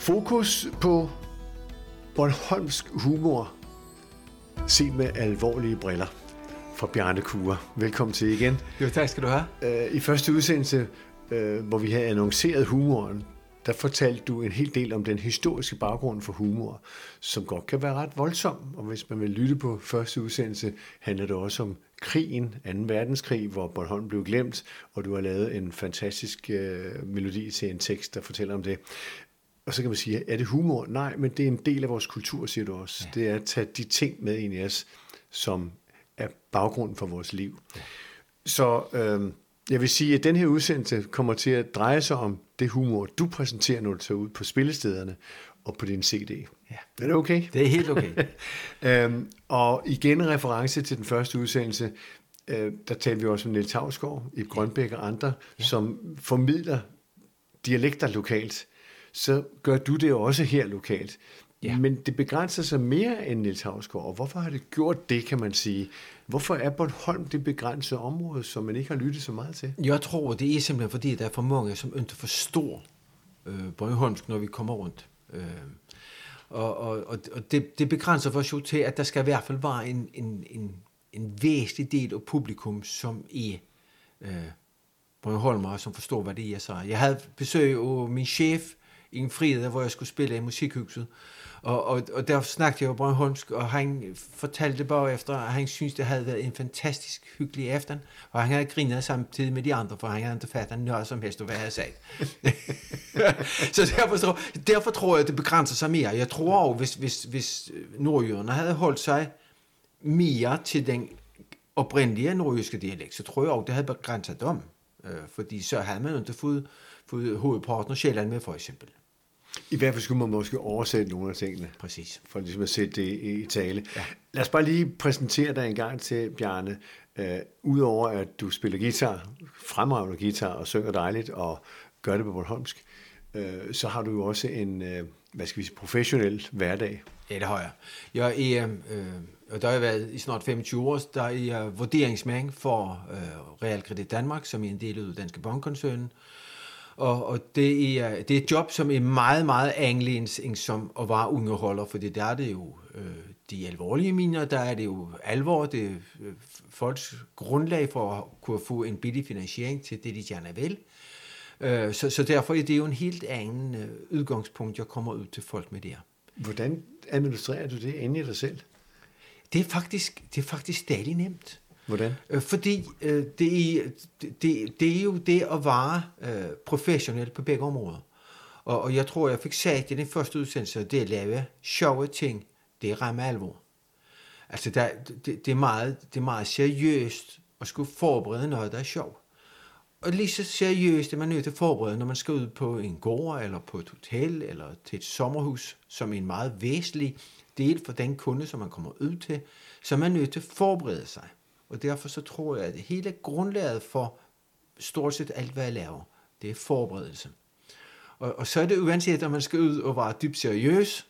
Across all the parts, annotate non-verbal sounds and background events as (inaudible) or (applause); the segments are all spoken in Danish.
Fokus på Bornholmsk humor set med alvorlige briller fra Bjarne Kure. Velkommen til igen. Jo, tak skal du have. Øh, I første udsendelse, øh, hvor vi havde annonceret humoren, der fortalte du en hel del om den historiske baggrund for humor, som godt kan være ret voldsom. Og hvis man vil lytte på første udsendelse, handler det også om krigen, 2. verdenskrig, hvor Bornholm blev glemt, og du har lavet en fantastisk øh, melodi til en tekst, der fortæller om det. Og så kan man sige, er det humor? Nej, men det er en del af vores kultur, siger du også. Ja. Det er at tage de ting med ind i os, som er baggrunden for vores liv. Ja. Så øh, jeg vil sige, at den her udsendelse kommer til at dreje sig om det humor, du præsenterer, når du tager ud på spillestederne og på din CD. Ja. Er det okay? Det er helt okay. (laughs) øhm, og igen en reference til den første udsendelse, øh, der talte vi også om Niels i Grønbæk og andre, ja. som formidler dialekter lokalt. Så gør du det også her lokalt. Ja. Men det begrænser sig mere end Niels Havsgaard, og hvorfor har det gjort det, kan man sige? Hvorfor er Bornholm det begrænsede område, som man ikke har lyttet så meget til? Jeg tror, det er simpelthen fordi, der er for mange, som ikke forstår øh, Bornholmsk, når vi kommer rundt. Øh, og og, og det, det begrænser for jo til, at der skal i hvert fald være en, en, en, en væsentlig del af publikum, som er øh, Bornholmer, som forstår, hvad det er, jeg siger. Jeg havde besøg af min chef en fredag, hvor jeg skulle spille i musikhuset, og, og, og der snakkede jeg jo Bornholmsk, og han fortalte bagefter, at han syntes, det havde været en fantastisk hyggelig aften, og han havde grinet samtidig med de andre, for han havde ikke fattet noget som helst, hvad jeg havde sagt. (laughs) så derfor, tror, derfor tror jeg, at det begrænser sig mere. Jeg tror også, hvis, hvis, hvis nordjyderne havde holdt sig mere til den oprindelige nordjyske dialekt, så tror jeg også, det havde begrænset dem. Øh, fordi så havde man jo ikke fået, fået hovedparten af Sjælland med, for eksempel. I hvert fald skulle man måske oversætte nogle af tingene. Præcis. For ligesom at sætte det i tale. Ja. Lad os bare lige præsentere dig en gang til, Bjarne. Uh, Udover at du spiller guitar, fremragende guitar og synger dejligt og gør det på Bornholmsk, uh, så har du jo også en, uh, hvad skal vi sige, professionel hverdag. Ja, det har jeg. Jeg er, øh, og der har jeg været i snart 25 år, der er jeg vurderingsmand for øh, Realkredit Danmark, som er en del af Danske Bankkoncernen. Og, og det, er, det er et job, som er meget, meget anderledes som at være underholder, for der er det jo øh, de alvorlige miner, der er det jo alvor, det er øh, folks grundlag for at kunne få en billig finansiering til det, de gerne vil. Øh, så, så derfor er det jo en helt anden øh, udgangspunkt, jeg kommer ud til folk med der. Hvordan administrerer du det inde i dig selv? Det er faktisk, det er faktisk stadig nemt. Hvordan? Øh, fordi øh, det, det, det er jo det at være øh, professionel på begge områder. Og, og jeg tror, jeg fik sagt i den første udsendelse, at det at lave sjove ting, det rammer alvor. Altså, der, det, det, er meget, det er meget seriøst at skulle forberede noget, der er sjovt. Og lige så seriøst er man nødt til at forberede, når man skal ud på en gård, eller på et hotel, eller til et sommerhus, som er en meget væsentlig del for den kunde, som man kommer ud til, så er man nødt til at forberede sig. Og derfor så tror jeg, at det hele grundlaget for stort set alt, hvad jeg laver, det er forberedelse. Og, og så er det uanset, at man skal ud og være dybt seriøs,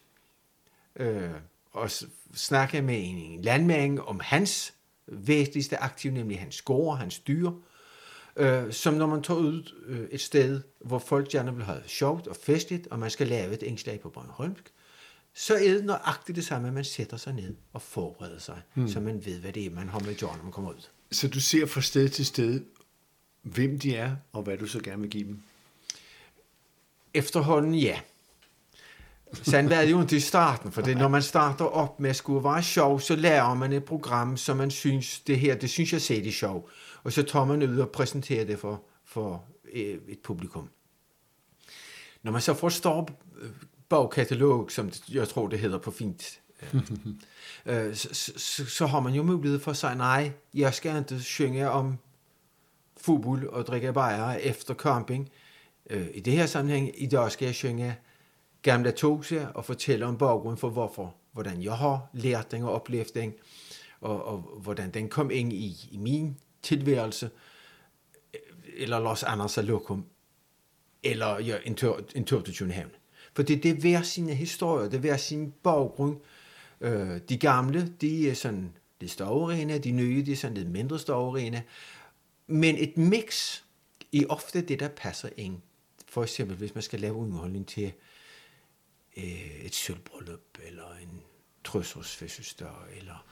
øh, og snakke med en landmand om hans væsentligste aktiv, nemlig hans gård, hans dyr, øh, som når man tager ud øh, et sted, hvor folk gerne vil have sjovt og festligt, og man skal lave et indslag på Bornholmsk, så er det nøjagtigt det samme, at man sætter sig ned og forbereder sig, hmm. så man ved, hvad det er, man har med John, når man kommer ud. Så du ser fra sted til sted, hvem de er, og hvad du så gerne vil give dem? Efterhånden, ja. Sådan var det jo ikke i starten, for det, når man starter op med at skulle være sjov, så lærer man et program, som man synes, det her, det synes jeg selv er sjov. Og så tager man ud og præsenterer det for, for øh, et publikum. Når man så forstår bagkatalog, som jeg tror, det hedder på fint, øh, øh så, så, så har man jo mulighed for at sige, nej, jeg skal ikke synge om fodbold og drikke bajer efter camping. Øh, I det her sammenhæng, i dag skal jeg synge gamle togse og fortælle om baggrunden for hvorfor, hvordan jeg har lært den og oplevet den, og, og hvordan den kom ind i, i min tilværelse, øh, eller Los Anders Lokum, eller ja, en, tur, en tur til København. For det, det er hver sine historier, det er hver sin baggrund. Øh, de gamle, de er sådan lidt større de nye, de er sådan lidt mindre større Men et mix er ofte det, der passer ind. For eksempel, hvis man skal lave underholdning til øh, et sølvbryllup, eller en trøsårsfødselsdag, eller,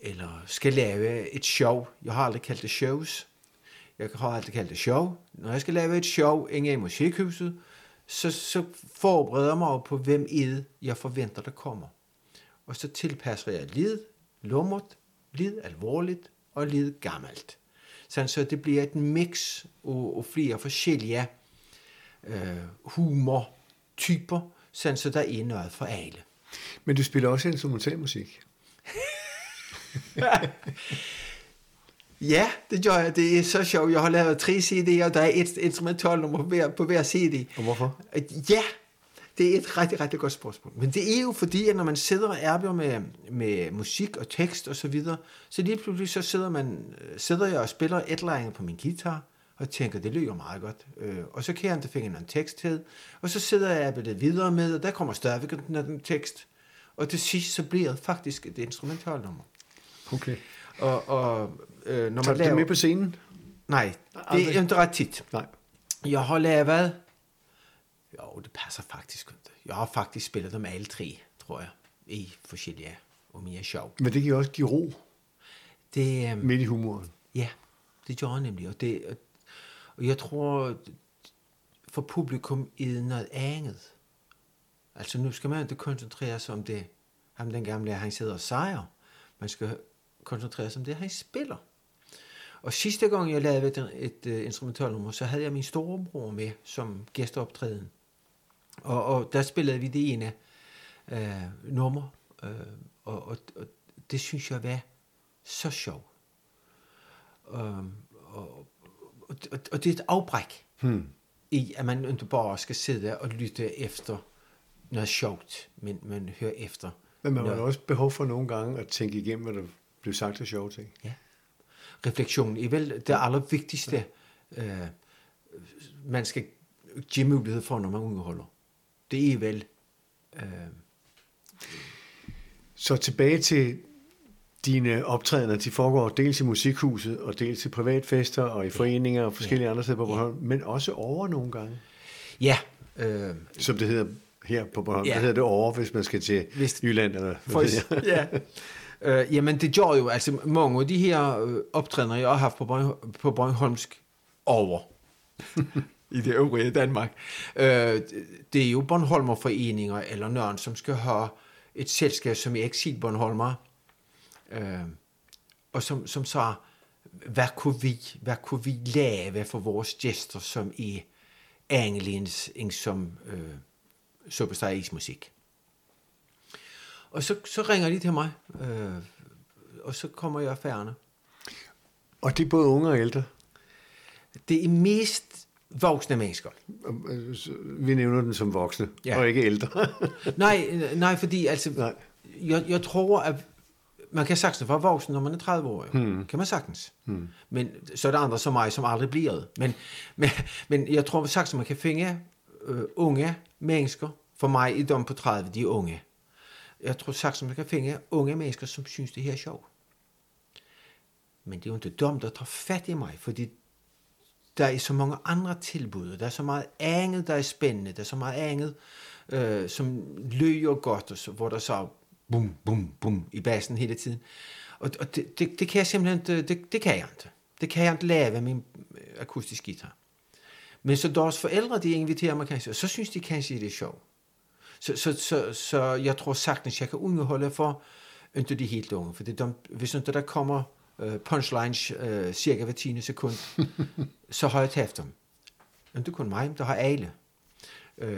eller skal lave et show. Jeg har aldrig kaldt det shows. Jeg har aldrig kaldt det show. Når jeg skal lave et show inde i musikhuset, så, så forbereder mig på, hvem det, jeg forventer, der kommer. Og så tilpasser jeg lid, lummert, lid alvorligt og lid gammelt. Sådan så det bliver et mix af, af flere forskellige øh, humortyper, sådan så der er noget for alle. Men du spiller også instrumentalmusik. (laughs) Ja, det gør jeg. Det er så sjovt. Jeg har lavet tre CD'er, og der er et instrumentalnummer på hver, på hver CD. Og hvorfor? Ja, det er et rigtig, rigtig godt spørgsmål. Men det er jo fordi, at når man sidder og arbejder med, med musik og tekst og så videre, så lige pludselig så sidder, man, sidder jeg og spiller et på min guitar, og tænker, det lyder meget godt. Øh, og så kan jeg ikke finde en tekst til, og så sidder jeg og arbejder videre med, og der kommer stadigvæk den, den tekst. Og til sidst så bliver det faktisk et instrumentalnummer. Okay. Og, og øh, når Tager man laver... med på scenen? Nej, det er ikke ret tit. Nej. Jeg har lavet... Jo, det passer faktisk ikke. Jeg har faktisk spillet dem alle tre, tror jeg, i forskellige og mere sjov. Men det kan jo også give ro Det, øhm, midt i humoren. ja, det gør jeg nemlig. Og, det, og jeg tror, for publikum er det noget andet. Altså nu skal man ikke koncentrere sig om det, ham den gamle, han sidder og sejrer. Man skal koncentrere sig om det, han spiller. Og sidste gang, jeg lavede et, et uh, instrumentalnummer, så havde jeg min storebror med som gæsteoptræden. Og, og der spillede vi det ene uh, nummer, uh, og, og, og det synes jeg var så sjovt. Um, og, og, og, det er et afbræk Hmm. i, at man ikke bare skal sidde og lytte efter noget sjovt, men man hører efter. Men man har også behov for nogle gange at tænke igennem, hvad der blev sagt af sjove ting. Ja. Refleksion er vel det allervigtigste, øh, man skal give mulighed for, når man underholder. Det er vel... Øh, Så tilbage til dine optrædener. De foregår dels i musikhuset, og dels i privatfester, og i foreninger og forskellige andre steder på Bornholm, men også over nogle gange, ja, øh, som det hedder her på Bornholm. Ja. Ja. Det hedder det over, hvis man skal til Hvis- Jylland. Eller, for, ja. (laughs) Øh, jamen det gjorde jo, altså mange af de her øh, optrædener, jeg har haft på, Bornholm, på Bornholmsk over. (laughs) I det øvrige Danmark, øh, det er jo Bornholmerforeninger eller nogen, som skal have et selskab, som er eksil Bornholmer, øh, og som, som så, hvad kunne, vi, hvad kunne vi lave for vores gæster, som er angelens som øh, superstar ismusik. Og så, så ringer de til mig, øh, og så kommer jeg færne. Og det er både unge og ældre. Det er mest voksne mennesker. Vi nævner dem som voksne, Ja. og ikke ældre. (laughs) Nej, øh, nej fordi altså, Nej. jeg, jeg tror, at man kan sagtens være voksen, når man er 30 år. Hmm. Kan man sagtens. Hmm. Men så er der andre som mig, som aldrig bliver det. Men, men, men jeg tror sagtens, man kan finde øh, unge mennesker. For mig er de på 30, de er unge. Jeg tror sagtens, man kan finde unge mennesker, som synes, det her er sjovt. Men det er jo ikke dem, der tager fat i mig, fordi der er så mange andre tilbud, der er så meget andet, der er spændende, der er så meget andet, øh, som løger godt, og så, hvor der så bum, bum, bum i bassen hele tiden. Og, og det, det, det kan jeg simpelthen ikke, det, det kan jeg ikke. Det kan jeg ikke lave med min øh, akustiske guitar. Men så deres forældre, de inviterer mig kanskje, og så synes de kanskje, det er sjovt. Så, så, så, så jeg tror sagtens, jeg kan underholde for ikke de helt unge. For det de, hvis ikke der kommer uh, punchlines uh, cirka hver 10 sekund, (laughs) så har jeg tabt dem. Ikke kun mig, der har alle. Uh,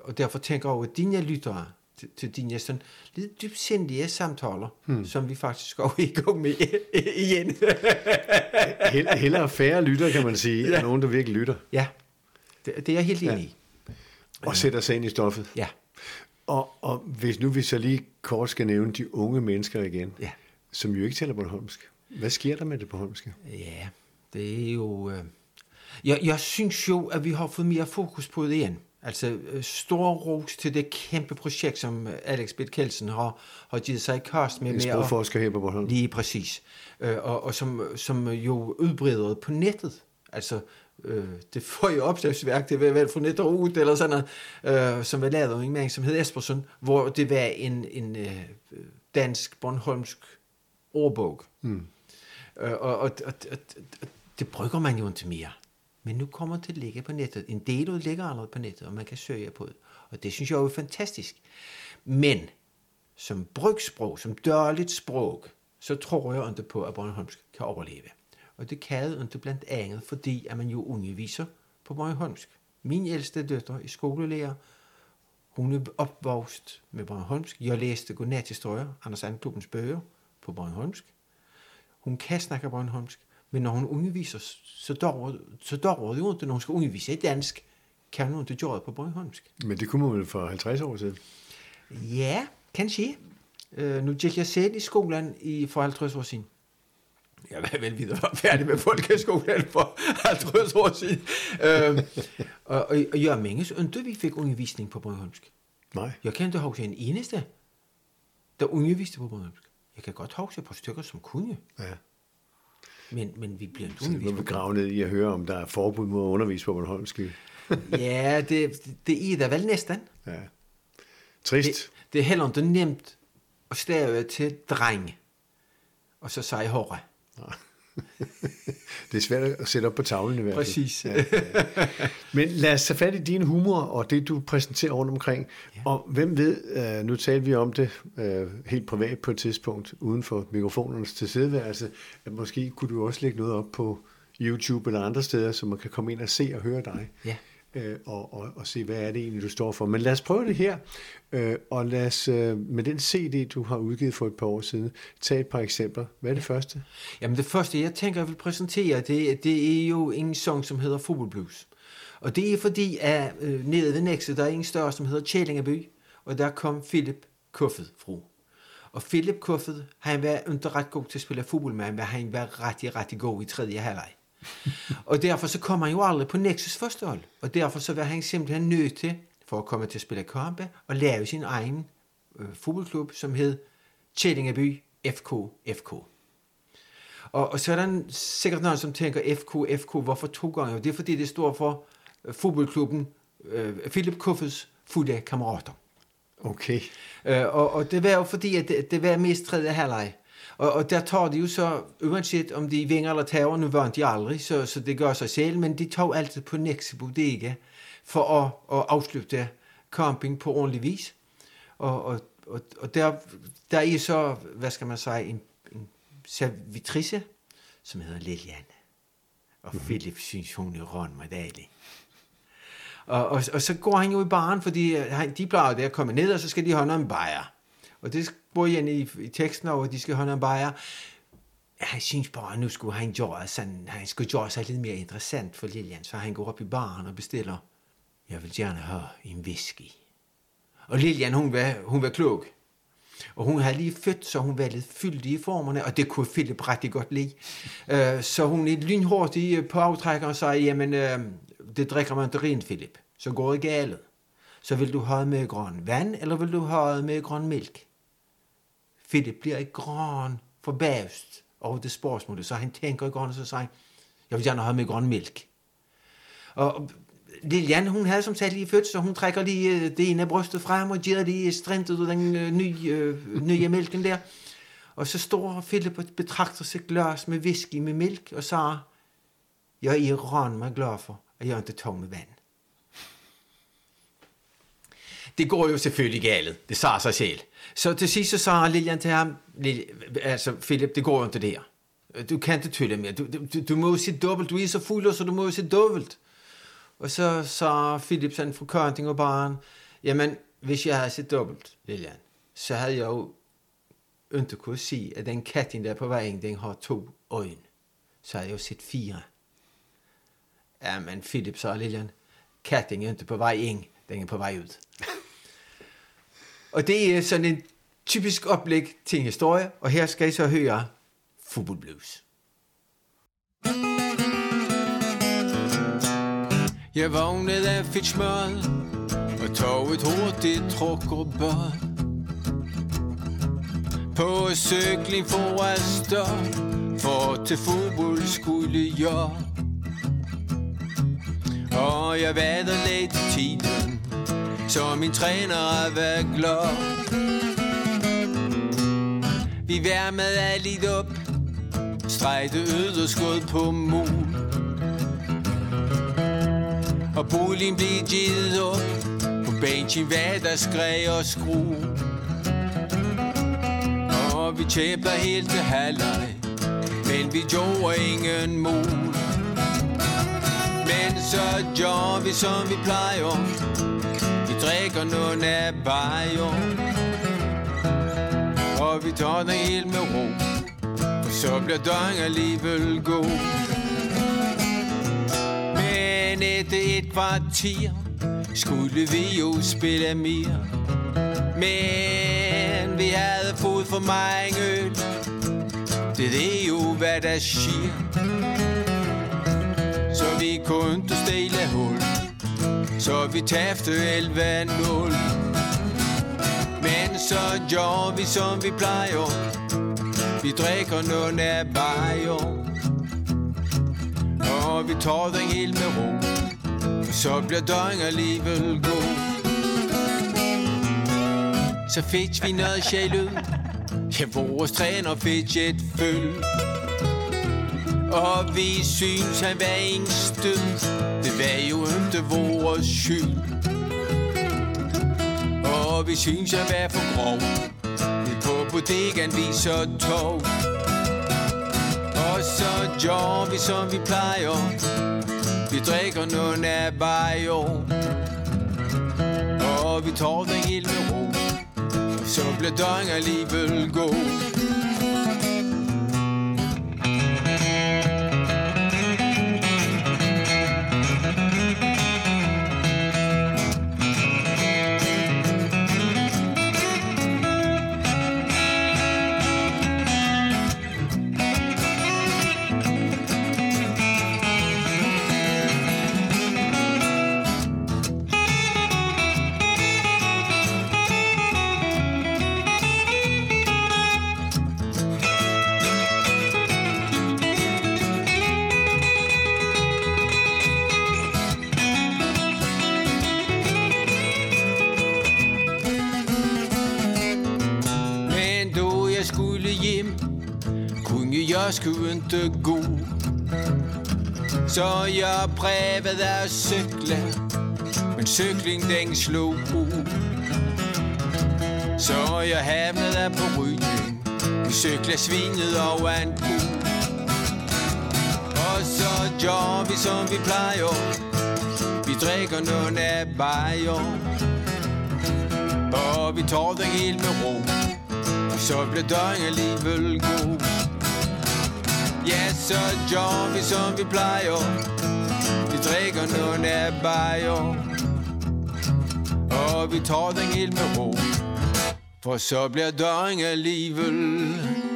og derfor tænker jeg over, at dine lyttere til, til dine sådan lidt dybsindige samtaler, hmm. som vi faktisk går i gang med (laughs) igen. Hell- Hellere færre lytter, kan man sige, ja. Ja. end nogen, der virkelig lytter. ja, det, det er jeg helt enig i. Og sætter sig ind i stoffet. Ja. Og, og hvis nu vi så lige kort skal nævne de unge mennesker igen, Ja. som jo ikke taler Bornholmsk. Hvad sker der med det Bornholmske? Ja, det er jo... Øh... Jeg, jeg synes jo, at vi har fået mere fokus på det igen. Altså, øh, stor ros til det kæmpe projekt, som Alex Bitt Kelsen har, har givet sig i kast med. En sprogforsker her på Bornholm. Lige præcis. Øh, og, og som, som jo udbreder på nettet. Altså, øh, det forrige opslagsværk, det var vel fra Netterud eller sådan noget, øh, som var lavet af en mand, som hed Espersen, hvor det var en, en øh, dansk, bornholmsk ordbog. Mm. Øh, og, og, og, og, og det brygger man jo ikke mere. Men nu kommer det at ligge på nettet. En del ud ligger allerede på nettet, og man kan søge på det. Og det synes jeg er fantastisk. Men som brygsprog, som dørligt sprog, så tror jeg ikke på, at Bornholmsk kan overleve. Og det kan det ikke blandt andet, fordi at man jo underviser på Bornholmsk. Min ældste døtter i skolelærer, hun er opvokset med Bornholmsk. Jeg læste godnathistorier, Anders Andklubbens bøger på Bornholmsk. Hun kan snakke Bornholmsk, men når hun underviser, så dår, så dår det jo ikke, når hun skal undervise i dansk, kan hun ikke gøre det på Bornholmsk. Men det kunne man vel for 50 år siden? Ja, kanskje. Uh, nu gik jeg selv i skolen i, for 50 år siden. Jeg var vel videre var færdig med folkeskolen for 50 år siden. Uh, og, og, og jeg mindes ikke, vi fik undervisning på Bornholmsk. Nej. Jeg ikke huske en eneste, der underviste på Bornholmsk. Jeg kan godt huske et par stykker, som kunne. Ja. Men, men vi bliver ikke undervist på grave ned i at høre, om der er forbud mod at undervise på Bornholmsk. (laughs) ja, det, det er der vel næsten. Ja. Trist. Det, det er heller ikke nemt at stave til dreng, og så sige hårde. Det er svært at sætte op på tavlen i hvert fald. Præcis. Ja, ja. Men lad os tage fat i din humor og det, du præsenterer rundt omkring. Ja. Og hvem ved, uh, nu talte vi om det uh, helt privat på et tidspunkt, uden for mikrofonernes tilstedeværelse, at måske kunne du også lægge noget op på YouTube eller andre steder, så man kan komme ind og se og høre dig. Ja øh, og, og, og se, hvad er det egentlig, du står for. Men lad os prøve det her, øh, og lad os øh, med den CD, du har udgivet for et par år siden, tage et par eksempler. Hvad er det første? Jamen det første, jeg tænker, jeg vil præsentere, det, det er jo en sang, som hedder Fodboldblues. Og det er fordi, at øh, nede ved Nexø, der er en større, som hedder Tjælingeby, og der kom Philip Kuffet fra. Og Philip Kuffet, han var ikke ret god til at spille fodbold, men han var rigtig, rigtig god i tredje halvleg og derfor så kommer han jo aldrig på Nexus første hold. Og derfor så var han simpelthen nødt til, for at komme til at spille kampe, og lave sin egen øh, fodboldklub, som hed Tjellingeby FK FK. Og, og så er der sikkert nogen, som tænker FK FK, hvorfor to gange? Og det er fordi, det står for øh, fodboldklubben øh, Philip Kuffes fulde kammerater. Okay. Øh, og, og det var jo fordi, at det, det var mest tredje halvleg. Og, og der tager de jo så, uanset om de vinger eller tager, nu vandt de aldrig, så, så det gør sig selv, men de tog altid på Nexo Bodega for at, at afslutte camping på ordentlig vis. Og, og, og, og der, der er så, hvad skal man sige, en, en servitrice, som hedder Lilian. Og mm-hmm. Philip synes, hun er med dejlig. Og, og, og så går han jo i baren, fordi han, de plejer der at komme ned, og så skal de have noget bajer. Og det spurgte jeg i, i teksten over, at de skal have en bajer. Jeg synes bare, at nu skulle han gøre, sådan, han skulle gøre sig lidt mere interessant for Lilian, så han går op i baren og bestiller, jeg vil gerne have en whisky. Og Lilian, hun var, hun var klog. Og hun havde lige født, så hun var lidt fyldig i formerne, og det kunne Philip rigtig godt lide. Uh, så hun er lynhurtig øh, på aftrækker og sagde, jamen, uh, det drikker man ikke rent, Philip. Så går det galt. Så vil du have med grøn vand, eller vil du have med grøn mælk? Philip bliver ikke grøn forbavst over det spørgsmål, så han tænker i grøn, og så siger jeg vil gerne have med grøn mælk. Og Lilian, hun havde som sagt lige født, så hun trækker lige øh, det ene af brystet frem, og giver lige strintet ud den øh, nye, øh, nye mælken der. Og så står Philip og betragter sig glas med whisky med mælk, og siger, jeg er rån mig glad for, at jeg ikke tog med vand. Det går jo selvfølgelig galt, det sagde sig selv. Så til sidst så sagde Lilian til ham, altså Philip, det går jo ikke det her. Du kan ikke tølle mere. Du, du, du må jo se dobbelt. Du er så fuld, så du må jo se dobbelt. Og så sa Philip sådan fra Kønting og barn, jamen, hvis jeg havde set dobbelt, Lilian, så havde jeg jo ikke kunne sige, at den katten der på vejen, den har to øjne. Så havde jeg jo set fire. Ja, men Philip sa Lilian, katten er ikke på vej ind, den er på vej ud. Og det er sådan en typisk oplæg til en historie, og her skal I så høre fodboldblues. Jeg vågnede af fik smør og tog et hurtigt truk og bør. På cykling for at stå, for til fodbold skulle jeg. Og jeg vader lidt i tiden så min træner er været glad. Vi værmede lidt op. Stregte yderskud på mul. Og boligen blev givet op. På benchen hvad der skræg og skru. Og vi tæpper helt til halvleg. Men vi gjorde ingen mul. Men så gjorde vi som vi plejer. Vi drikker nogle af bajer. Og vi tager den helt med ro. For så bliver døgn alligevel god. Men efter et kvarter Skulle vi jo spille mere. Men vi havde fået for mange øl. Det er jo hvad der sker vi kunne ikke stille hul. Så vi tabte 11-0 Men så gjorde vi som vi plejer. Vi drikker nogle af bajer. Og vi tager den helt med ro. Så bliver døgn alligevel god. Så fik vi noget sjælud Ja, vores træner fik et følge og vi synes han var en stød Det var jo ikke vores skyld. Og vi synes han var for grov. Det på bodegaen vi så tog. Og så gjorde vi som vi plejer. Vi drikker nogle af bajer Og vi tager den helt med ro. Så bliver døgn alligevel god. Jeg sgu ikke gå Så jeg prøvede at cykle Men cykling den slog ud. Så jeg havnede på ryggen Vi cykler svinet over en pool Og så gjorde vi som vi plejer. Vi drikker nogle af bajer. Og vi tager den helt med ro så blev dagen alligevel god. Ja, så gør vi som vi plejer. Vi drikker nogle af bajer. Og vi tager den helt med ro For så bliver dagen alligevel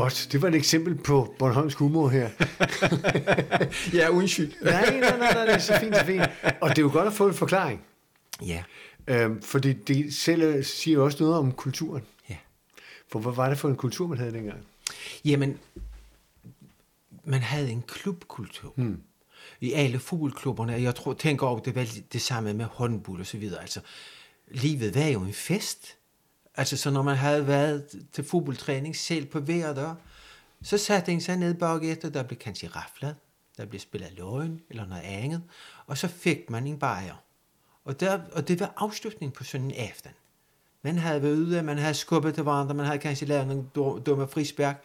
Godt, det var et eksempel på Bornholms humor her. (laughs) Ja, undskyld. (laughs) nej, nej, nej, nej, det er så fint, så fint. Og det er jo godt at få en forklaring. Ja, Øhm, fordi det selv siger jo også noget om kulturen. ja. For hvad var det for en kultur, man havde dengang? Jamen, man havde en klubkultur. Hmm. I alle fodboldklubberne, jeg tror, tænker over, det var det samme med håndbold og så videre. Altså, livet var jo en fest. Altså, så når man havde været til fodboldtræning selv på hver dag, så satte en sig ned bagefter, der blev kanskje raflet, der blev spillet løgn eller noget andet, og så fik man en bajer. Og, der, og det var afslutning på sådan en aften. Man havde været ude, man havde skubbet til hverandre, man havde kanskje lavet nogle du- dumme frispark.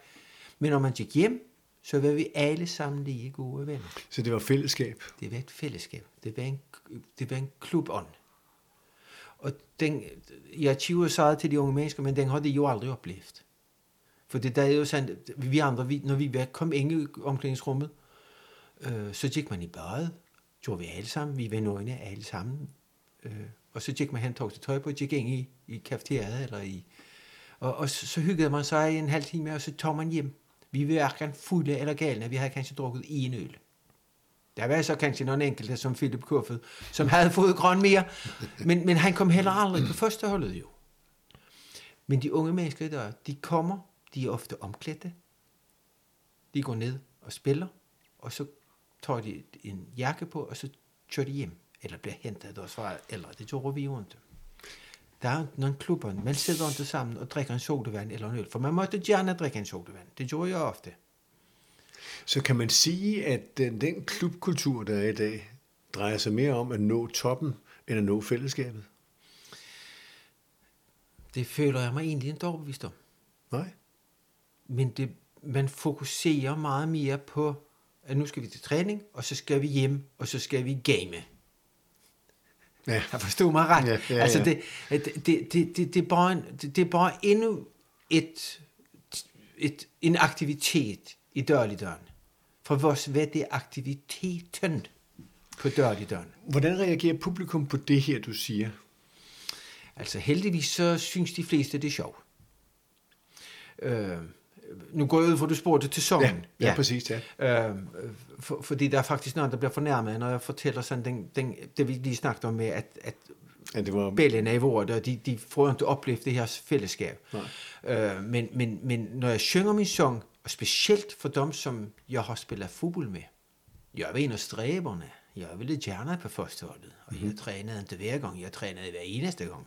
Men når man gik hjem, så var vi alle sammen lige gode venner. Så det var fællesskab. Det var et fællesskab. Det var en, det var en klubånd. Og den, jeg tiver så til de unge mennesker, men den har de jo aldrig oplevet. For det der er jo sådan, vi andre, vi, når vi var- kom ind i omklædningsrummet, øh, så gik man i bad, gjorde vi alle sammen, vi var nøgne alle sammen. Øh, og så gik man hen, tog til tøj på, gik ind i, i kafeteriet, eller i, og, og så, så hyggede man sig i en halv time, og så tog man hjem. Vi var hverken fulde eller galne, vi havde kanskje drukket en øl. Der var så kanskje nogle enkelte, som Philip Kuffet, som havde fået grøn mere, men, men han kom heller aldrig på første holdet jo. Men de unge mennesker i dag, de kommer, de er ofte omklædte. De går ned og spiller, og så tager de en jakke på, og så kører de hjem. Eller bliver hentet af deres far, eller det tror vi jo ikke. Der er nogle klubber, man sidder ikke sammen og drikker en sodavand eller en øl, for man måtte gerne drikke en sodavand. Det gjorde jeg ofte. Så kan man sige, at den, den klubkultur, der er i dag, drejer sig mere om at nå toppen, end at nå fællesskabet? Det føler jeg mig egentlig ikke overbevist om. Nej. Men det, man fokuserer meget mere på, at nu skal vi til træning, og så skal vi hjem, og så skal vi game. Ja. (laughs) Jeg forstår mig ret. Ja, ja, altså ja. det, det, det, det, det, er bare en, det, det er bare endnu et, et, en aktivitet i dørligdøren. For vores, hvad det aktiviteten på dørligdøren? Hvordan reagerer publikum på det her, du siger? Altså heldigvis så synes de fleste, det er sjovt. Øh, nu går jeg ud for, at du spurgte til sangen. Ja, ja, præcis, ja. Øh, for, fordi der er faktisk nogen, der bliver fornærmet, når jeg fortæller sådan den, den, det, vi lige snakkede om med, at, at ja det var... bælgene er i vores, og de, de får ikke oplevet det her fællesskab. Nej. Øh, men, men, men når jeg synger min sang, og specielt for dem, som jeg har spillet fodbold med, jeg er en af stræberne. Jeg ville gerne på førsteholdet, og Mhm. jeg trænede ikke hver gang, jeg trænede hver eneste gang.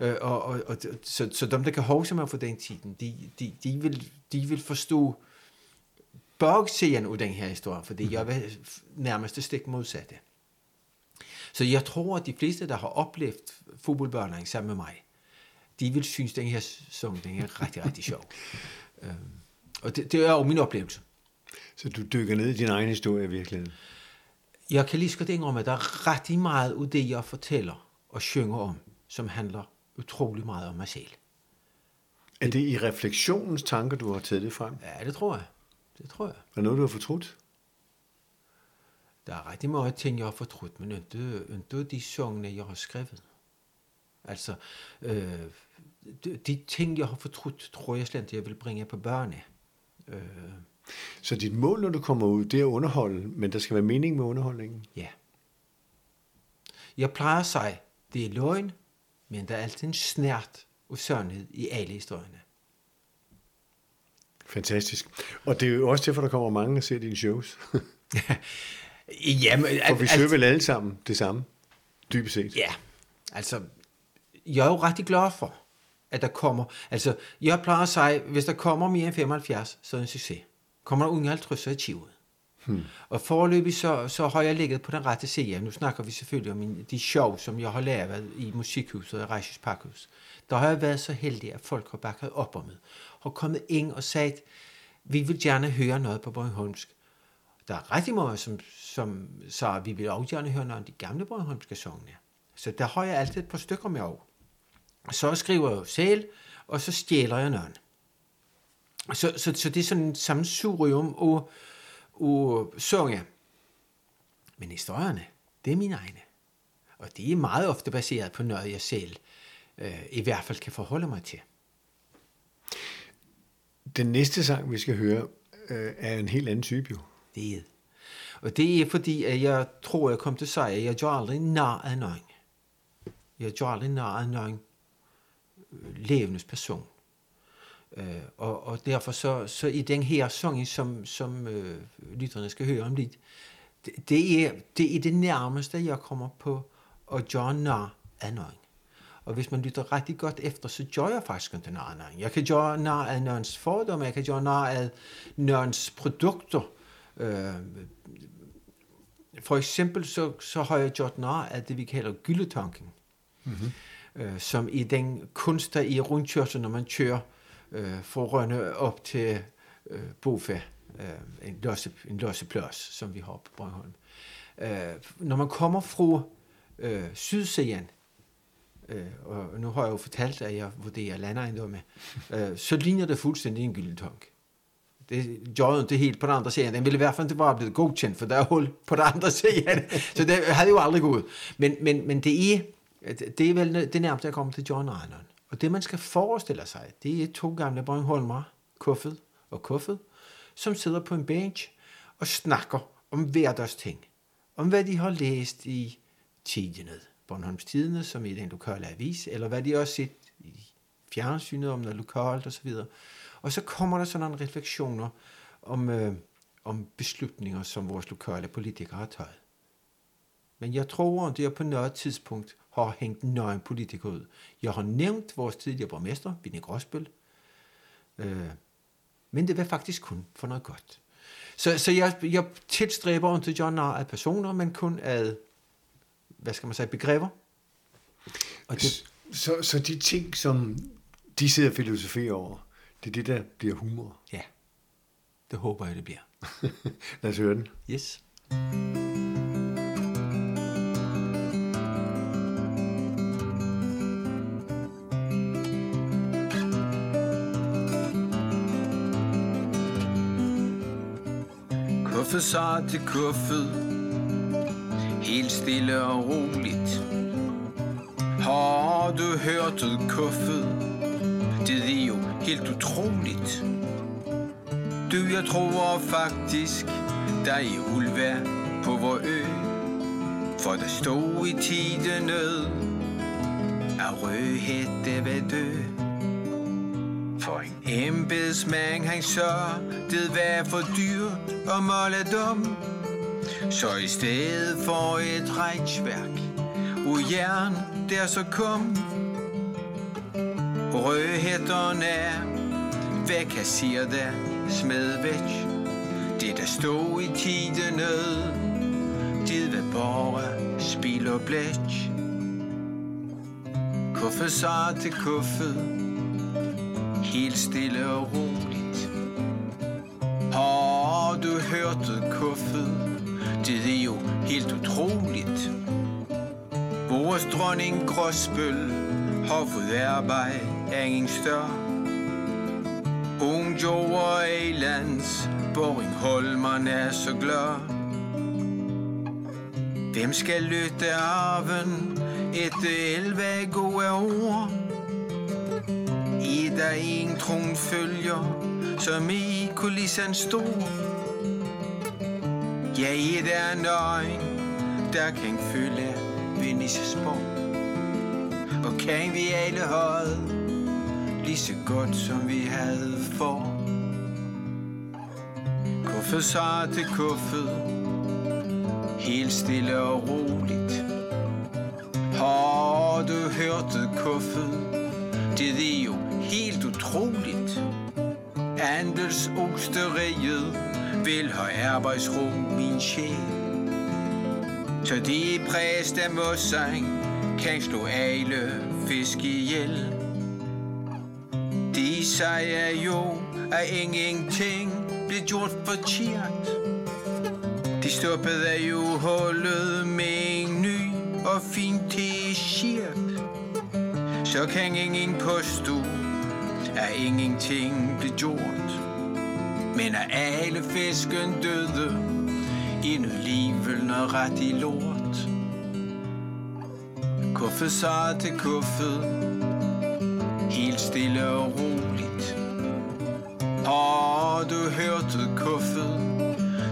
Øh, og, og, og, så, så dem, der kan huske mig fra den tiden, de, de, de, vil, de vil forstå bagsiden af den her historie, fordi jeg var nærmest det stik modsatte. Så jeg tror, at de fleste, der har oplevet fodboldbørnene sammen med mig, de vil synes, den her sang den er rigtig, rigtig sjov. (laughs) øhm, og det, det er jo min oplevelse. Så du dykker ned i din egen historie i virkeligheden? Jeg kan lige så godt indrømme, at der er rigtig meget af det, jeg fortæller og synger om, som handler utrolig meget om mig selv. Er det i refleksionens tanker, du har taget det frem? Ja, det tror jeg. Det tror jeg. Er det noget, du har fortrudt? Der er rigtig mange ting, jeg har fortrudt, men ikke, ikke de sangene, jeg har skrevet. Altså, øh, de, ting, jeg har fortrudt, tror jeg slet ikke, jeg vil bringe på børne. Øh, Så dit mål, når du kommer ud, det er at underholde, men der skal være mening med underholdningen? ja. Jeg plejer at sige, det er løgn, men der er altid en snært og sandhed i alle historierne. Fantastisk. Og det er jo også derfor, der kommer mange og ser dine shows. (laughs) Jamen, For vi søger vel alle sammen det samme, dybest set. Ja, altså, jeg er jo rigtig glad for, at der kommer, altså, jeg plejer at sige, hvis der kommer mere end 75, så er det en succes. Kommer der unge 50, så er det 20. Hmm. Og forløbig så, så har jeg ligget på den rette side. Nu snakker vi selvfølgelig om min, de show, som jeg har lavet i Musikhuset og Reiches Pakhus. Der har jeg været så heldig, at folk har bakket op om det. Har kommet ind og sagt, vi vil gerne høre noget på Bornholmsk. Der er rigtig mange, som, som at vi vil også gerne høre noget om de gamle Bornholmske sange. Så der har jeg altid et par stykker med over. Så skriver jeg selv, og så stjæler jeg noget. Så, så, så det er sådan en sammensurium af, af sange. Men historierne, det er mine egne. Og det er meget ofte baseret på noget, jeg selv øh, i hvert fald kan forholde mig til. Den næste sang, vi skal høre, øh, er en helt anden type jo. Det er Og det er fordi, at jeg tror, jeg kom til at sige, at jeg gør aldrig nar af nogen. Jeg gør aldrig nar af nogen levendes person. Øh, og, og derfor så, så i den her sang, som, som øh, lytterne skal høre om lidt, det, det, er, det er det nærmeste, jeg kommer på at gøre nar af nogen. Og hvis man lytter rigtig godt efter, så gør jeg faktisk ikke nar af nogen. Jeg kan gøre nar af nogens fordomme, jeg kan gøre nar af nogens produkter. Øh, for eksempel så, så har jeg gjort nar af det, vi kalder gyldetanken. Mm-hmm. Øh, som i den kunst, der i rundkørsel, når man kører øh, for Rønne op til øh, Bofa, øh, en, losse, en losseplads, som vi har på Bornholm. Øh, når man kommer fra øh, sydsiden, øh, og nu har jeg jo fortalt, at jeg vurderer landejendomme, øh, så ligner det fuldstændig en gyldetank. Det gjorde jo ikke helt på den andre side. Den ville i hvert fald ikke bare blevet godkendt, for der er hul på den andre side. så det havde jo aldrig gået. Men, men, men det er Øh, det er vel det nærmeste, jeg kommer til John Arnon. Og det, man skal forestille sig, det er to gamle Bornholmer, Kuffet og Kuffet, som sidder på en bench og snakker om hverdagsting. Om hvad de har læst i tidene, Bornholms Tidene, som i den lokale avis, eller hvad de også set i fjernsynet, om noget lokalt og så videre. Og så kommer der sådan nogle refleksioner om, øh, om beslutninger, som vores lokale politikere har taget. Men jeg tror ikke, jeg på noget tidspunkt har hængt nøgen politiker ud. Jeg har nævnt vores tidligere borgmester, Vinnie Gråsbøl, øh, men det var faktisk kun for noget godt. Så, så jeg, jeg tilstræber ikke John af personer, men kun af, hvad skal man sige, begreber. Og det, så, så de ting, som de sidder og filosoferer over, det er det, der bliver humor? Ja, det håber jeg, det bliver. (laughs) Lad os høre den. Yes. Kuffe sig til kuffet. Helt stille og roligt. Har du hørt det kuffet? Det er jo helt utroligt. Du, jeg tror faktisk Der er ulve på vor ø. For der stod i tiden nød At rødhætte ved dø. For en embedsmand han så, det var for dyrt og måle. Så i stedet for et rejsværk, og jern der så kom. Rødhætterne hvad kan siger der, smed væk. Det der stod i tiden det var bare spil og blæk. Kuffe sig til kuffet, helt stille og roligt. Har du hørte kuffet? Det er jo helt utroligt. Vores dronning Gråsbøl har fået arbejde af ingen større. Hun gjorde Eilands, Boringholmerne er så glad. Hvem skal lytte arven et elve gode ord? I der en tron følger, som i kulissen står. Ja, i der nøgen, der kan fylde Venices spor. Og kan vi alle holde lige så godt, som vi havde for. Kuffet sig til kuffet, helt stille og roligt. Har du hørt det kuffet? Det er jo helt utroligt. Andels osteriet vil have arbejdsrum min sjæl. Så de præst af mossang kan slå alle fisk ihjel. De siger jo, at ingenting blev gjort forkert. De stoppede jo hullet med en ny og fin t-shirt. Så kan ingen påstå, at ingenting blev gjort. Men er alle fisken døde, endnu livet noget ret i lort. Kuffe så til kuffet, helt stille og roligt. Og du hørte kuffet?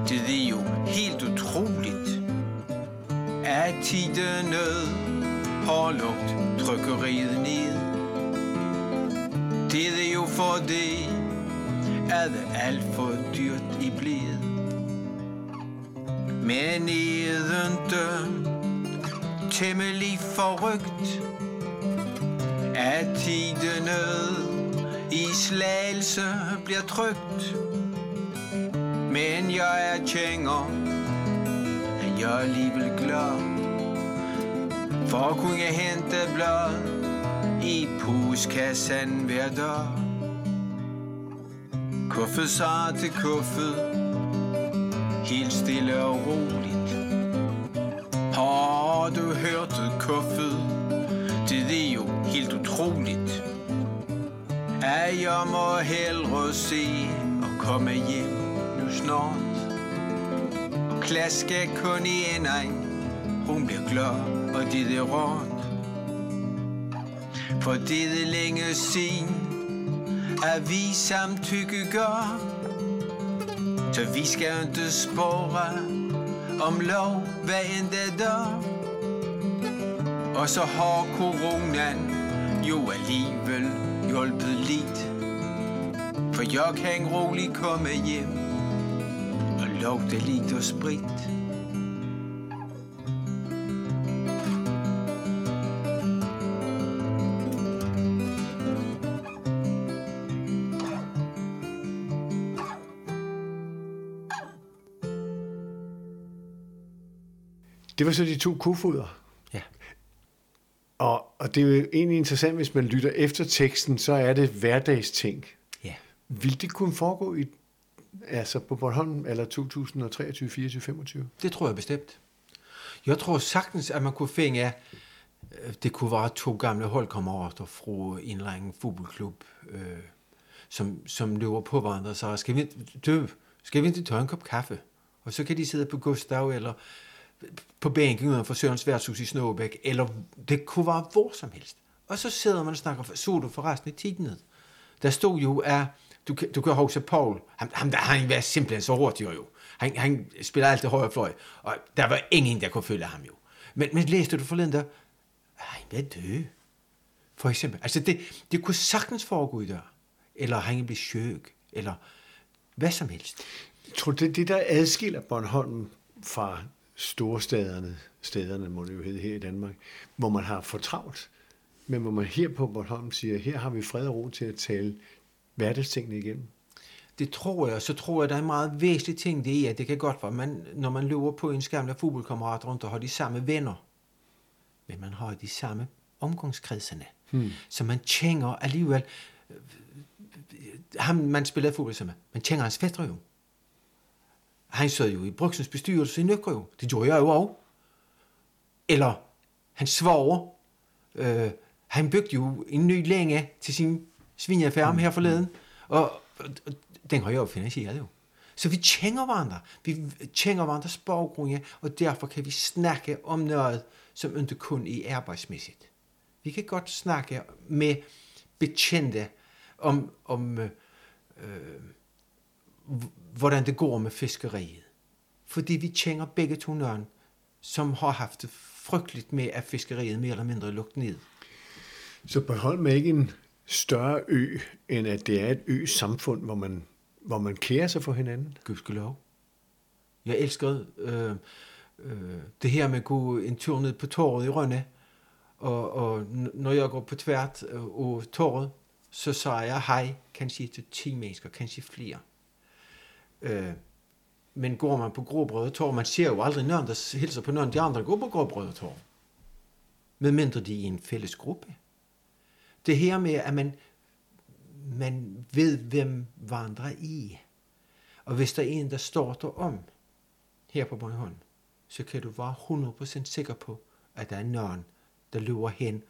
Det er jo helt utroligt, at tiden nød har lukket trykkeriet ned. Det er jo for det, det alt for dyrt i blevet. Men nedente temmelig forrygt, at tiden i slagelse bliver trygt. Men jeg er tjenger, at jeg er alligevel glad. For at kunne hente blad i puskassen hver dag. Kuffet sig til kuffet, helt stille og roligt. Har du hørt det kuffet? Det er jo helt utroligt. At jeg må hellere se og komme hjem nu snart. Og klaske kun i en egen, hun bliver glad og det er rart For det er længe siden, at vi samtykke gør. Så vi skal ikke spore om lov, hvad end det der. Og så har coronaen jo alligevel hjulpet lidt. For jeg kan roligt komme hjem og lugte lidt og sprit. Det var så de to kofoder. Ja. Og, og det er jo egentlig interessant, hvis man lytter efter teksten, så er det hverdagsting. Ja. Vil det kunne foregå i, altså på Bornholm eller 2023, 24, 25? Det tror jeg bestemt. Jeg tror sagtens, at man kunne finde, øh, det kunne være to gamle holdkammerater fra en eller anden fodboldklub, øh, som, som løber på hverandre og siger, skal vi, du, skal vi ikke tage en kop kaffe? Og så kan de sidde på Gustav eller på bænken uden for Sørens værtshus i Snåbæk, eller det kunne være hvor som helst. Og så sidder man og snakker, så du forresten i tiden Der stod jo, at du, kan- du kan huske Paul, han, han, han var simpelthen så hurtig jo. Han, han spiller altid højre fløj, og der var ingen, der kunne følge ham jo. Men, men læste du forleden der, han var død. For eksempel. Altså det, det kunne sagtens foregå i der. Eller han blev syg, eller hvad som helst. Jeg tror, det er det, der adskiller Bornholm fra storstederne, stederne må det jo hedde her i Danmark, hvor man har for travlt, men hvor man her på Bornholm siger, her har vi fred og ro til at tale hverdagstingene igennem. Det tror jeg. Så tror jeg, der er en meget væsentlig ting, det er, at det kan godt være, man, når man løber på en gamle fodboldkammerat rundt og har de samme venner, men man har de samme omgangskredserne. Hmm. Så man kender alligevel, ham man spiller fodbold sammen med, man kender hans fætter jo. Han sad jo i Bruxens bestyrelse i Nøkker jo. Det gjorde jeg jo også. Eller hans svoger, øh, han byggede jo en ny længe til sin svinefærm her forleden, og, og, og den har jeg jo finansieret jo. Så vi kender hverandre. Vi kender hverandres baggrunde, og derfor kan vi snakke om noget, som ikke kun er arbejdsmæssigt. Vi kan godt snakke med betjente om, om øh, øh, hvordan det går med fiskeriet. Fordi vi kender begge to nogen, som har haft det frygteligt med, at fiskeriet mere eller mindre lukket ned. Så Bornholm er ikke en større ø, end at det er et ø-samfund, hvor man, hvor man kærer sig for hinanden. Gudskelov. Jeg elskede øh, øh, det her med at gå en tur ned på torvet i Rønne, og, og når jeg går på tvært øh, af torvet, så siger jeg hej, kanskje til 10 mennesker, kanskje flere. Øh, men går man på Gråbrød Torv, man ser jo aldrig nogen, der hilser på nogen, de andre går på Gråbrød Torv. Medmindre de er i en fælles gruppe. Det her med, at man, man ved, hvem vandrer i. Og hvis der er en, der står der om her på Bornholm, så kan du være 100% sikker på, at der er nogen, der løber hen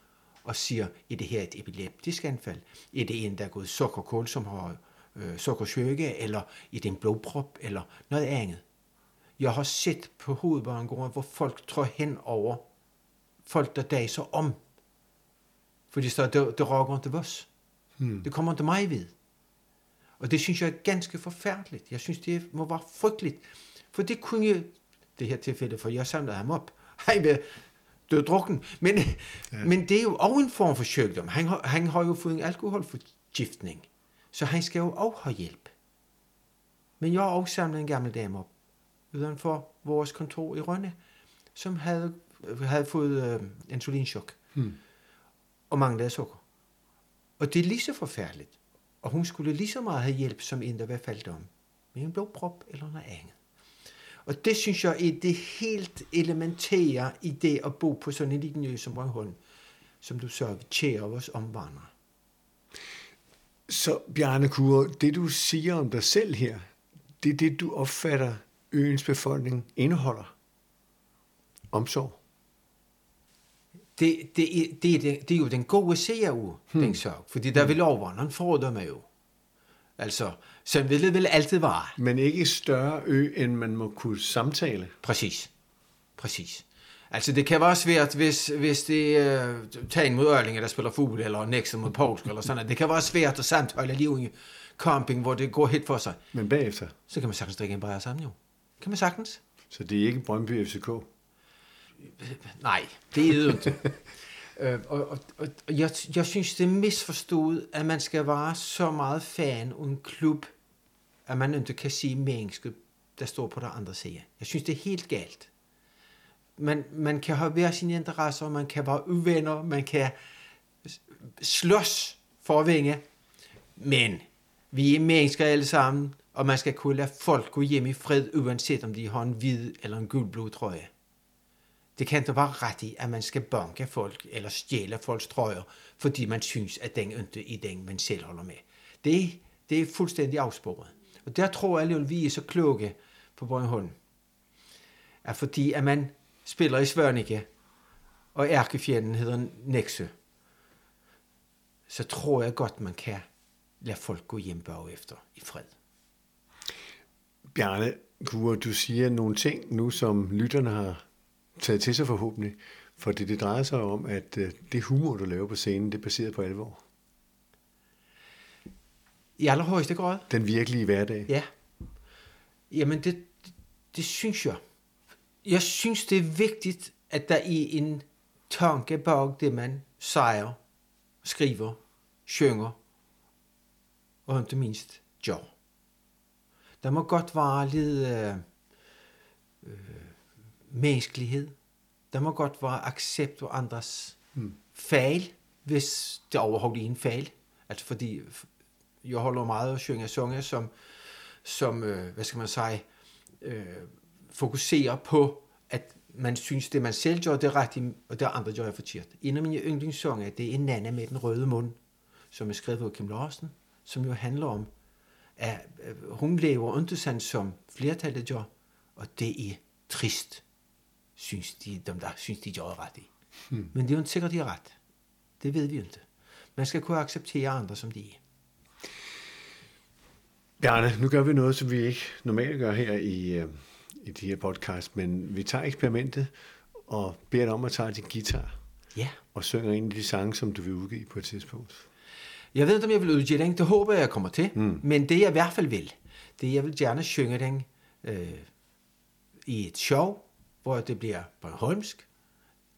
og siger, er det her et epileptisk anfald? Er det en, der er gået sukkerkål, som har øh, sukkersyge, eller er det en blodprop, eller noget andet? Jeg har set på hovedbanegården, hvor folk tror hen over folk, der daser om. For de står, det, det råkker ikke os. Hmm. Det kommer ikke mig ved. Og det synes jeg er ganske forfærdeligt. Jeg synes, det må være frygteligt. For det kunne jeg, det her tilfælde, for jeg samlede ham op. Han blev død drukken. Men, ja. men det er jo også en form for sygdom. Han, har- han har jo fået en alkoholforgiftning. Så han skal jo også have hjælp. Men jeg har også samlet en gammel dame op uden for vores kontor i Rønne, som havde, havde fået øh, insulinchok Hmm. og manglede sukker. Og det er lige så forfærdeligt. Og hun skulle lige så meget have hjælp, som en, der var faldet om. Med en blodprop eller noget andet. Og det synes jeg er det helt elementære i det at bo på sådan en lille ø som Bornholm, som du så kærer os omvandrere. Så Bjarne Kure, det du siger om dig selv her, det er det, du opfatter øens befolkning indeholder. Omsorg. Det, det, er, det, det, det er jo den gode side af hmm. den sag, fordi der vil overvandreren fordomme jo. Altså, så vil det vel altid være. Men ikke større ø, end man må kunne samtale. Præcis. Præcis. Altså, det kan være svært, hvis, hvis det er uh, Tagen mod Ørlinge, der spiller fodbold, eller Nexen mod Polsk, eller sådan noget. Det kan være svært at samtale lige i camping, hvor det går helt for sig. Men bagefter, Så kan man sagtens drikke en bajer sammen, jo. Kan man sagtens? så det er ikke Brøndby FCK. Nej, det er det ikke. (laughs) Øh, og, og, og jeg, jeg synes, det er misforstået, at man skal være så meget fan af en klub, at man ikke kan se mennesket, der står på den andre side. Jeg synes, det er helt galt. Man, man kan have hver sine interesser, man kan være uvenner, man kan slås for at vinde, men vi er mennesker alle sammen, og man skal kunne lade folk gå hjem i fred, uanset om de har en hvid eller en gulblå trøje. Det kan ikke være ret i, at man skal banke folk eller stjæle folks trøjer, fordi man synes, at den ikke er den, man selv holder med. Det, det er fuldstændig afsporet. Og der tror jeg, at vi er så kloge på Bornholm, at fordi at man spiller i Svørnike, og ærkefjenden hedder Nexø, så tror jeg godt, man kan lade folk gå hjem bagefter i fred. Bjarne Kure, du siger nogle ting nu, som lytterne har taget til sig forhåbentlig. For det, det drejer sig om, at øh, det humor, du laver på scenen, det er baseret på alvor. I allerhøjeste grad. Den virkelige hverdag. Ja. Jamen, det, det, det synes jeg. Jeg synes, det er vigtigt, at der er en tanke bag det, man siger, skriver, synger, og ikke mindst gør. Der må godt være lidt øh, øh, menneskelighed. Der må godt være accept af andres mm. fejl, hvis det overhovedet er en fejl. Altså fordi jeg holder meget at synge sange, som, som øh, hvad skal man sige, øh, fokuserer på, at man synes, det man selv gør, det er rigtigt, og det andre gør er forkert. En af mine yndlingssange, det er Nana med den røde mund, som er skrevet af Kim Larsen, som jo handler om, at hun lever ikke sådan, som flertallet gør, og det er trist, synes de, dem der synes, de gør ret i. Hmm. Men det er jo ikke sikkert, de er ret. Det ved vi ikke. Man skal kunne acceptere andre, som de er. Bjarne, nu gør vi noget, som vi ikke normalt gør her i, øh, i de her podcast, men vi tager eksperimentet og beder dig om at tage din guitar Ja. og synger en af de sange, som du vil udgive på et tidspunkt. Jeg ved ikke, om jeg vil udgive den. Det håber jeg, jeg kommer til. Mm. Men det, jeg i hvert fald vil, det er, jeg vil gerne synge den øh, i et show, hvor det bliver Bornholmsk,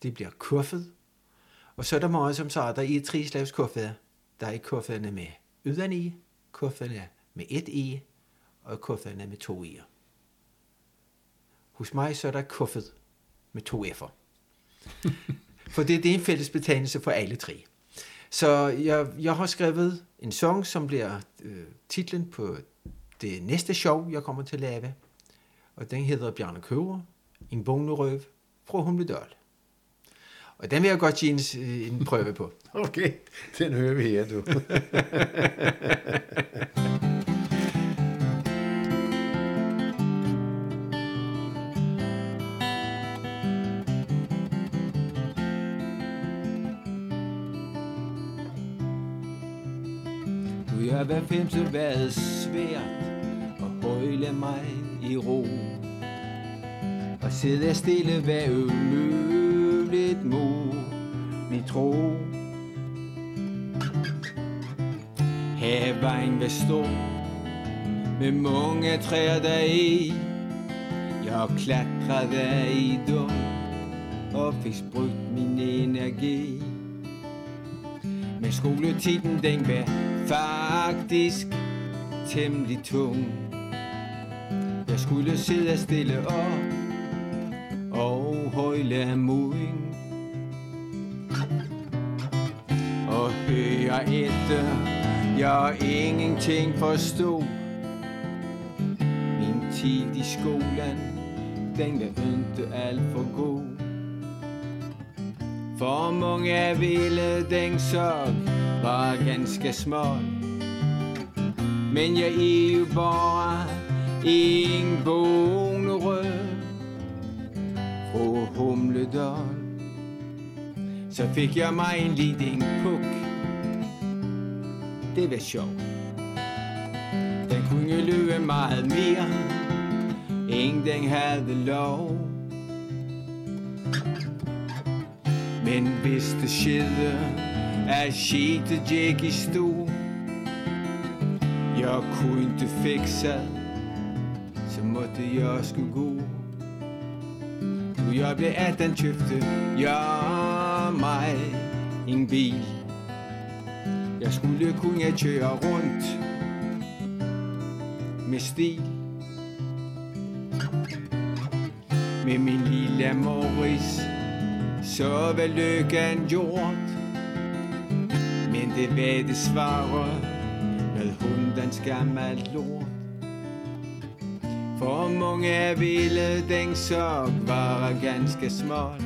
det bliver kuffet, og så er der meget, som siger, der er tre slags kuffeder. Der er kufferne med uden i, kufferne med et i, og kufferne med to i'er. Hos mig så er der kuffet med to f'er. (laughs) for det, det er en fælles betegnelse for alle tre. Så jeg, jeg har skrevet en sang, som bliver øh, titlen på det næste show, jeg kommer til at lave. Og den hedder Bjarne Køver, en bongerøv fra Humledal. Og den vil jeg godt give en, en prøve på. (laughs) Okay, den hører vi her, du. (laughs) Nu har hver femte været svært at bøjle mig i ro. Og sidde stille hvad umuligt mod min tro. Her var stor med mange træer der i Jeg klatrede i dem og fik brugt min energi. Men skoletiden den var faktisk temmelig tung. Jeg skulle sidde stille op og højle moden Og høre efter, jeg ingenting forstod. Min tid i skolen, den var ikke alt for god. For mange ville den sak var ganske småt. Men jeg er jo bare en bonröv fra Humledal Så fik jeg mig en liten puk. Det var sjovt Den kunne løbe meget mere End den havde lov Men hvis det skete, af skete gik i stå Jeg kunne ikke fikse, så måtte jeg skulle gå Nu jeg blev 18 købte jeg mig en bil. Jeg skulle kunne køre rundt med stil. Med min lille Morris, så var lykken gjort. Men det var desværre med hundens gammel lort. For mange ville den så være ganske smal.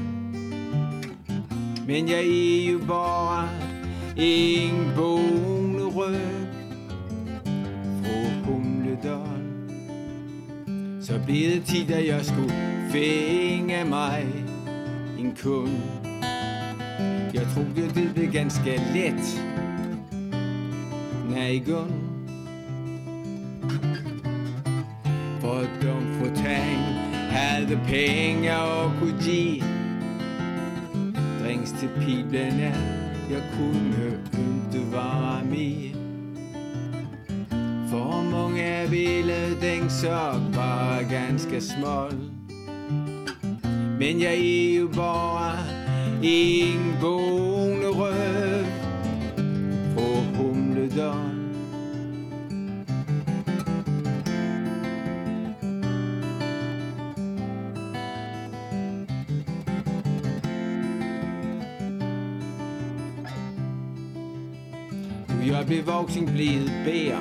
Men jeg er jo bare en bonerød fra Humledal. Så blev det tid, at jeg skulle finde mig en kund. Jeg troede, det blev ganske let er i gulv For de fortang havde penge og kunne give Drings til piblerne, jeg kunne ikke være med. For mange ville den så bare ganske smål. Men jeg er jo bare en god Nu blev blevet bær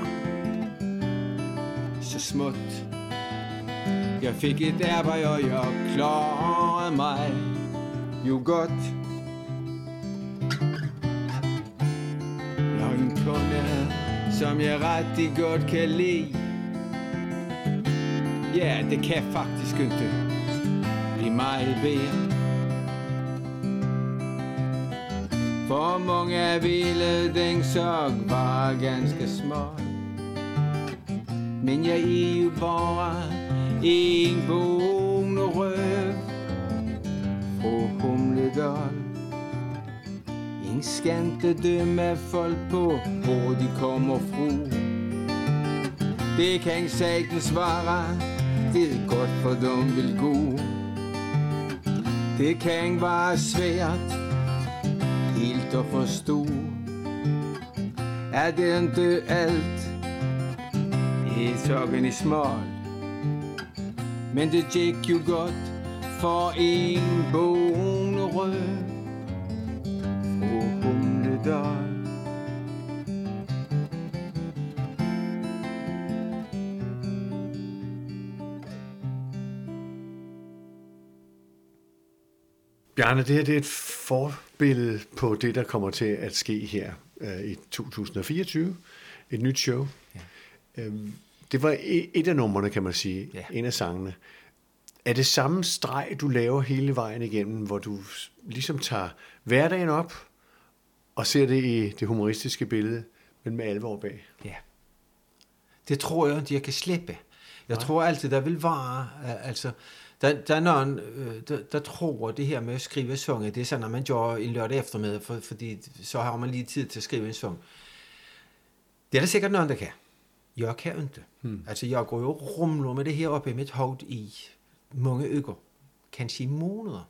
Så småt Jeg fik et arbejde og jeg klarede mig. Jo godt. Jeg har en kunde som jeg rigtig godt kan lide. Ja, det kan faktisk ikke blive meget bedre. For mange ville den så var ganske små. Men jeg er jo bare en bonerøv Fra Humledal. En skante dømme folk på, hvor de kommer fra. Det kan sagtens svare, det er godt for dem vil gå. Det kan være svært helt at forstå Er det ikke alt Helt sokken i smål Men det gik jo godt For en bonerød Fra Humledal. Bjarne, det her det er et forbillede på det, der kommer til at ske her øh, i 2024. Et nyt show. Ja. Øhm, det var e- et af numrene, kan man sige. Ja. En af sangene. Er det samme streg, du laver hele vejen igennem, hvor du ligesom tager hverdagen op og ser det i det humoristiske billede, men med alvor bag? Ja. Det tror jeg ikke, jeg kan slippe. Jeg Nej. tror altid, der vil være, altså, der, der er nogen, øh, der, der tror, det her med at skrive sange, det er sådan, at man gør en lørdag eftermiddag, for, fordi så har man lige tid til at skrive en sang. Det er der sikkert nogen, der kan. Jeg kan ikke. Hmm. Altså, jeg går jo rumler med det her oppe i mit hoved i mange uger, kanskje i måneder.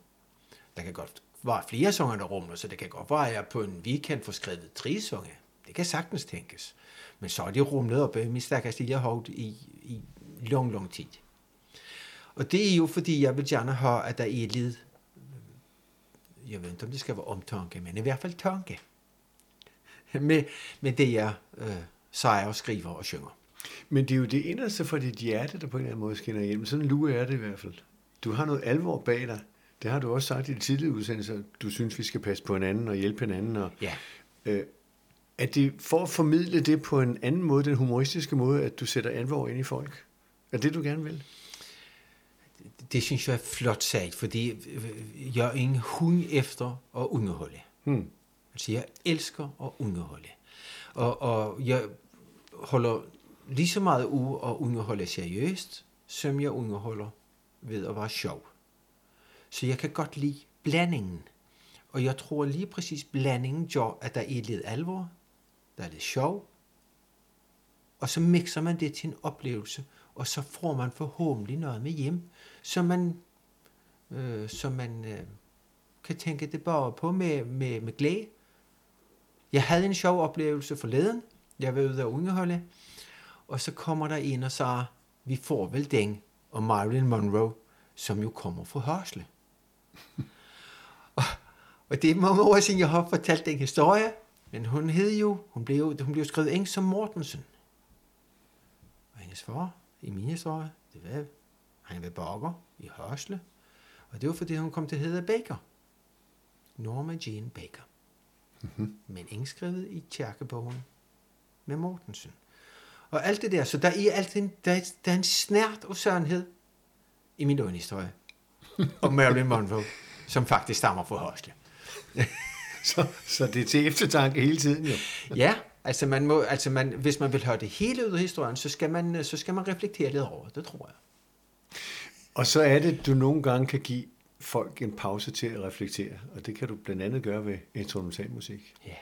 Der kan godt være flere sanger, der rumler, så det kan godt være, at jeg på en weekend får skrevet tre sange. Det kan sagtens tænkes. Men så er det rumlet op i mit stakkels lille hoved i, i lang, lang tid. Og det er jo fordi, jeg vil gerne have, at der er lidt, jeg ved ikke, om det skal være omtanke, men i hvert fald tanke, med, med det, jeg øh, siger og skriver og synger. Men det er jo det inderste for dit hjerte, der på en eller anden måde skinner igennem. Sådan lue er det i hvert fald. Du har noget alvor bag dig. Det har du også sagt i de tidligere udsendelser. Du synes, vi skal passe på hinanden og hjælpe hinanden. Og, Ja. øh, er det for at formidle det på en anden måde, den humoristiske måde, at du sætter alvor ind i folk? Er det, du gerne vil? Det synes jeg er flot sagt, fordi øh, jeg er en hund efter at underholde. Hmm. Altså, jeg elsker at underholde. Og, og jeg holder lige så meget ud at underholde seriøst, som jeg underholder ved at være sjov. Så jeg kan godt lide blandingen. Og jeg tror lige præcis blandingen gør, at der er lidt alvor, der er lidt sjov, og så mixer man det til en oplevelse, og så får man forhåbentlig noget med hjem, som man, øh, som man øh, kan tænke tilbage på med, med, med glæde. Jeg havde en sjov oplevelse forleden. Jeg var ude og underholde, og så kommer der en og siger, vi får vel den og Marilyn Monroe, som jo kommer fra Hørsle. (laughs) og, og det er mange år siden, jeg har fortalt den historie, men hun hed jo, hun blev, hun blev skrevet eng som Mortensen. Og hendes far, i min historie, det var, han var bager i Hørsle, og det var fordi, hun kom til at hedde Baker. Norma Jean Baker. Mm-hmm. Men indskrevet i kirkebogen med Mortensen. Og alt det der, så der er altid en, der er, der er en snært og sandhed i min egen historie om Marilyn Monroe, som faktisk stammer fra Hørsle. (laughs) så, så det er til eftertanke hele tiden jo. ja, altså, man må, altså man, hvis man vil høre det hele ud af historien, så skal, man, så skal man reflektere lidt over det, tror jeg. Og så er det, du nogle gange kan give folk en pause til at reflektere, og det kan du blandt andet gøre ved instrumentalmusik. Ja.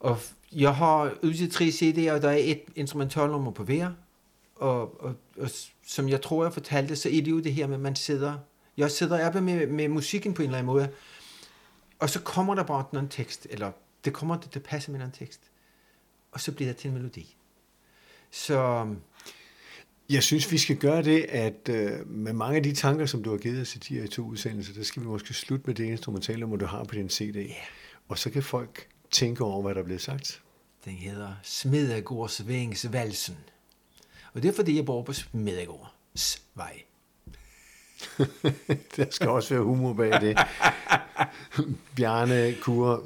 Og jeg har udgivet tre CD'er, og der er et instrumentalnummer på hver, og, og, og som jeg tror, jeg fortalte, så er det jo det her med, at man sidder, jeg sidder oppe med, med musikken på en eller anden måde, og så kommer der bare en tekst, eller det kommer det, det passer med en tekst, og så bliver det til en melodi. Så jeg synes, vi skal gøre det, at øh, med mange af de tanker, som du har givet os i de her to udsendelser, der skal vi måske slutte med det instrumentalnummer, du har på din CD. Yeah. Og så kan folk tænke over, hvad der er blevet sagt. Den hedder Smedegårds Vængs Valsen. Og det er fordi, jeg bor på Smedegårds vej. (laughs) der skal også være humor bag det. Bjarne Kure,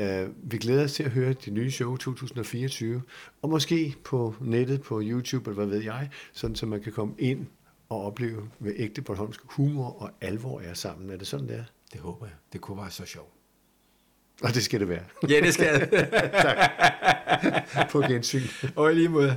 Uh, vi glæder os til at høre det nye show 2024, og måske på nettet, på YouTube, eller hvad ved jeg, sådan så man kan komme ind og opleve, hvad ægte Bornholmsk humor og alvor er sammen. Er det sådan, det er? Det håber jeg. Det kunne være så sjovt. Og det skal det være. Ja, det skal det. (laughs) tak. På gensyn. Og i lige måde.